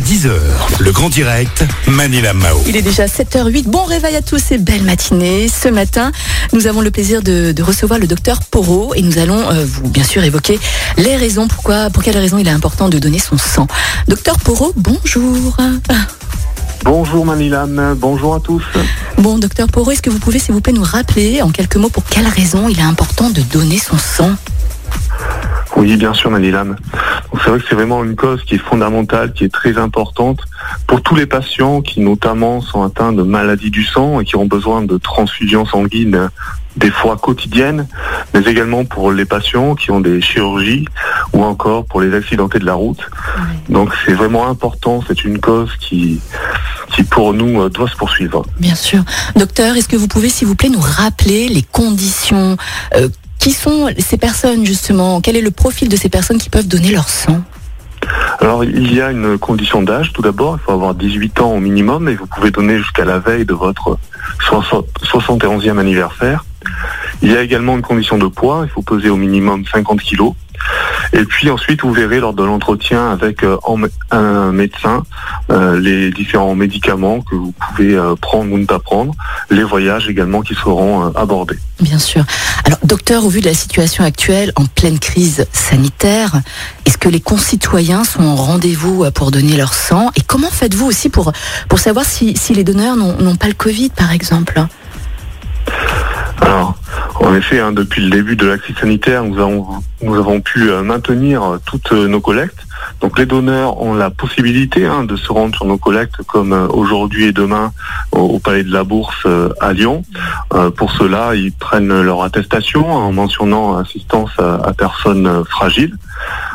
jusqu'à 10h. Le grand direct, Manila Mao. Il est déjà 7h08. Bon réveil à tous et belle matinée. Ce matin, nous avons le plaisir de, de recevoir le docteur Poro et nous allons euh, vous bien sûr évoquer les raisons pourquoi, pour quelles raisons il est important de donner son sang. Docteur Poro, bonjour. Bonjour Manilam, bonjour à tous. Bon, docteur Poro, est-ce que vous pouvez s'il vous plaît nous rappeler en quelques mots pour quelles raisons il est important de donner son sang? Oui, bien sûr Manilam. C'est vrai que c'est vraiment une cause qui est fondamentale, qui est très importante pour tous les patients qui notamment sont atteints de maladies du sang et qui ont besoin de transfusions sanguines des fois quotidiennes, mais également pour les patients qui ont des chirurgies ou encore pour les accidentés de la route. Donc c'est vraiment important, c'est une cause qui, qui pour nous euh, doit se poursuivre. Bien sûr. Docteur, est-ce que vous pouvez s'il vous plaît nous rappeler les conditions euh, Qui sont ces personnes justement? Quel est le profil de ces personnes qui peuvent donner leur sang? Alors il y a une condition d'âge tout d'abord, il faut avoir 18 ans au minimum et vous pouvez donner jusqu'à la veille de votre 60 71e anniversaire. Il y a également une condition de poids, il faut peser au minimum 50 kilos. Et puis ensuite, vous verrez lors de l'entretien avec euh, en- un médecin euh, les différents médicaments que vous pouvez euh, prendre ou ne pas prendre, les voyages également qui seront abordés. Bien sûr. Alors, docteur, au vu de la situation actuelle, en pleine crise sanitaire, est-ce que les concitoyens sont au rendez-vous pour donner leur sang? Et comment faites-vous aussi pour, pour savoir si, si les donneurs n'ont n'ont pas le Covid, par exemple? Alors, en effet, hein, depuis le début de la sanitaire, nous avons, pu euh, maintenir euh, toutes euh, nos collectes. Donc les donneurs ont la possibilité hein, de se rendre sur nos collectes comme aujourd'hui et demain au, Palais de la Bourse à Lyon. Pour cela, ils prennent leur attestation en mentionnant assistance à, personnes fragiles.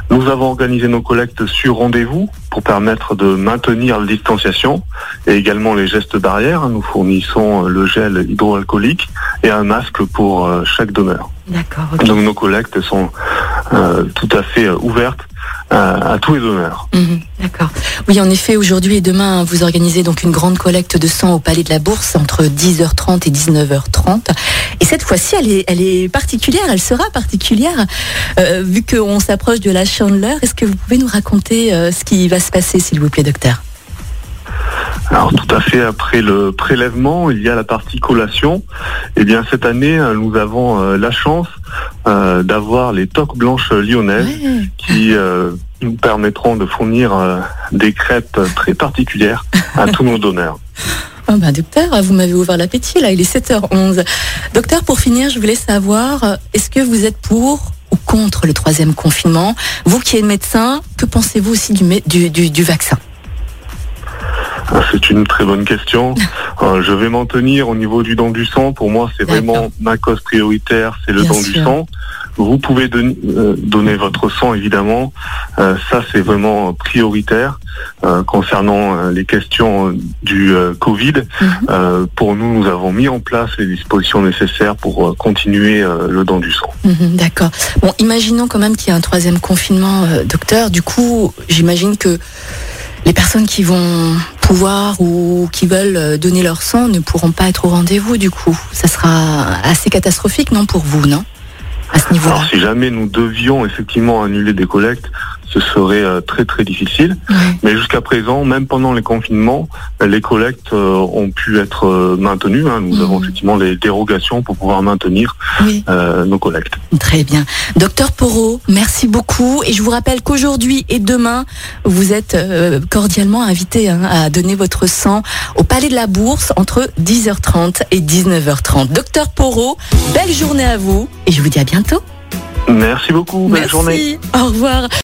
Nous avons organisé nos collectes sur rendez-vous pour permettre de maintenir la distanciation et également les gestes barrières. Nous fournissons le gel hydroalcoolique et un masque pour euh, chaque donneur. D'accord. Donc nos collectes sont euh, tout à fait ouvertes euh, à tous les donneurs. Mhm, D'accord. Oui, en effet, aujourd'hui et demain, vous organisez donc une grande collecte de sang au Palais de la Bourse entre 10h30 et 19h30. Et cette fois-ci, elle est, elle est particulière, elle sera particulière, euh, vu qu'on s'approche de la Chandler. Est-ce que vous pouvez nous raconter euh, ce qui va se passer, s'il vous plaît, docteur? Alors tout à fait après le prélèvement, il y a la partie collation. Et bien cette année, euh, nous avons euh, la chance euh, d'avoir les toques blanches lyonnaises Ouais. qui euh, nous permettront de fournir euh, des crêpes très particulières à tous nos donneurs. Oh bah, docteur, vous m'avez ouvert l'appétit, là, il est 7h11. Docteur, pour finir, je voulais savoir, euh, est-ce que vous êtes pour ou contre le troisième confinement? Vous qui êtes médecin, que pensez-vous aussi du, du, du, du vaccin? Ah, C'est une très bonne question. Euh, je vais m'en tenir au niveau du don du sang. Pour moi, c'est vraiment ma cause prioritaire, c'est le Bien don du sang. Vous pouvez don- euh, donner votre sang, évidemment. Euh, ça, c'est vraiment prioritaire. Euh, concernant les questions du Covid, Mhm. pour nous, nous avons mis en place les dispositions nécessaires pour continuer le don du sang. Mhm, D'accord. Bon, imaginons quand même qu'il y a un troisième confinement, docteur. Du coup, j'imagine que les personnes qui vont pouvoir ou qui veulent donner leur sang ne pourront pas être au rendez-vous. Du coup, ça sera assez catastrophique, non, pour vous, non? Alors, si jamais nous devions effectivement annuler des collectes, ce serait euh, très très difficile. Ouais. Mais jusqu'à présent, même pendant les confinements, euh, les collectes euh, ont pu être maintenues. hein. Nous avons effectivement les dérogations pour pouvoir maintenir Oui. euh, nos collectes. Très bien. Docteur Poro, merci beaucoup. Et je vous rappelle qu'aujourd'hui et demain, vous êtes cordialement invité hein, à donner votre sang au Palais de la Bourse entre 10h30 et 19h30. Docteur Poro, belle journée à vous et je vous dis à bientôt. Merci beaucoup. Belle merci. journée. Au revoir.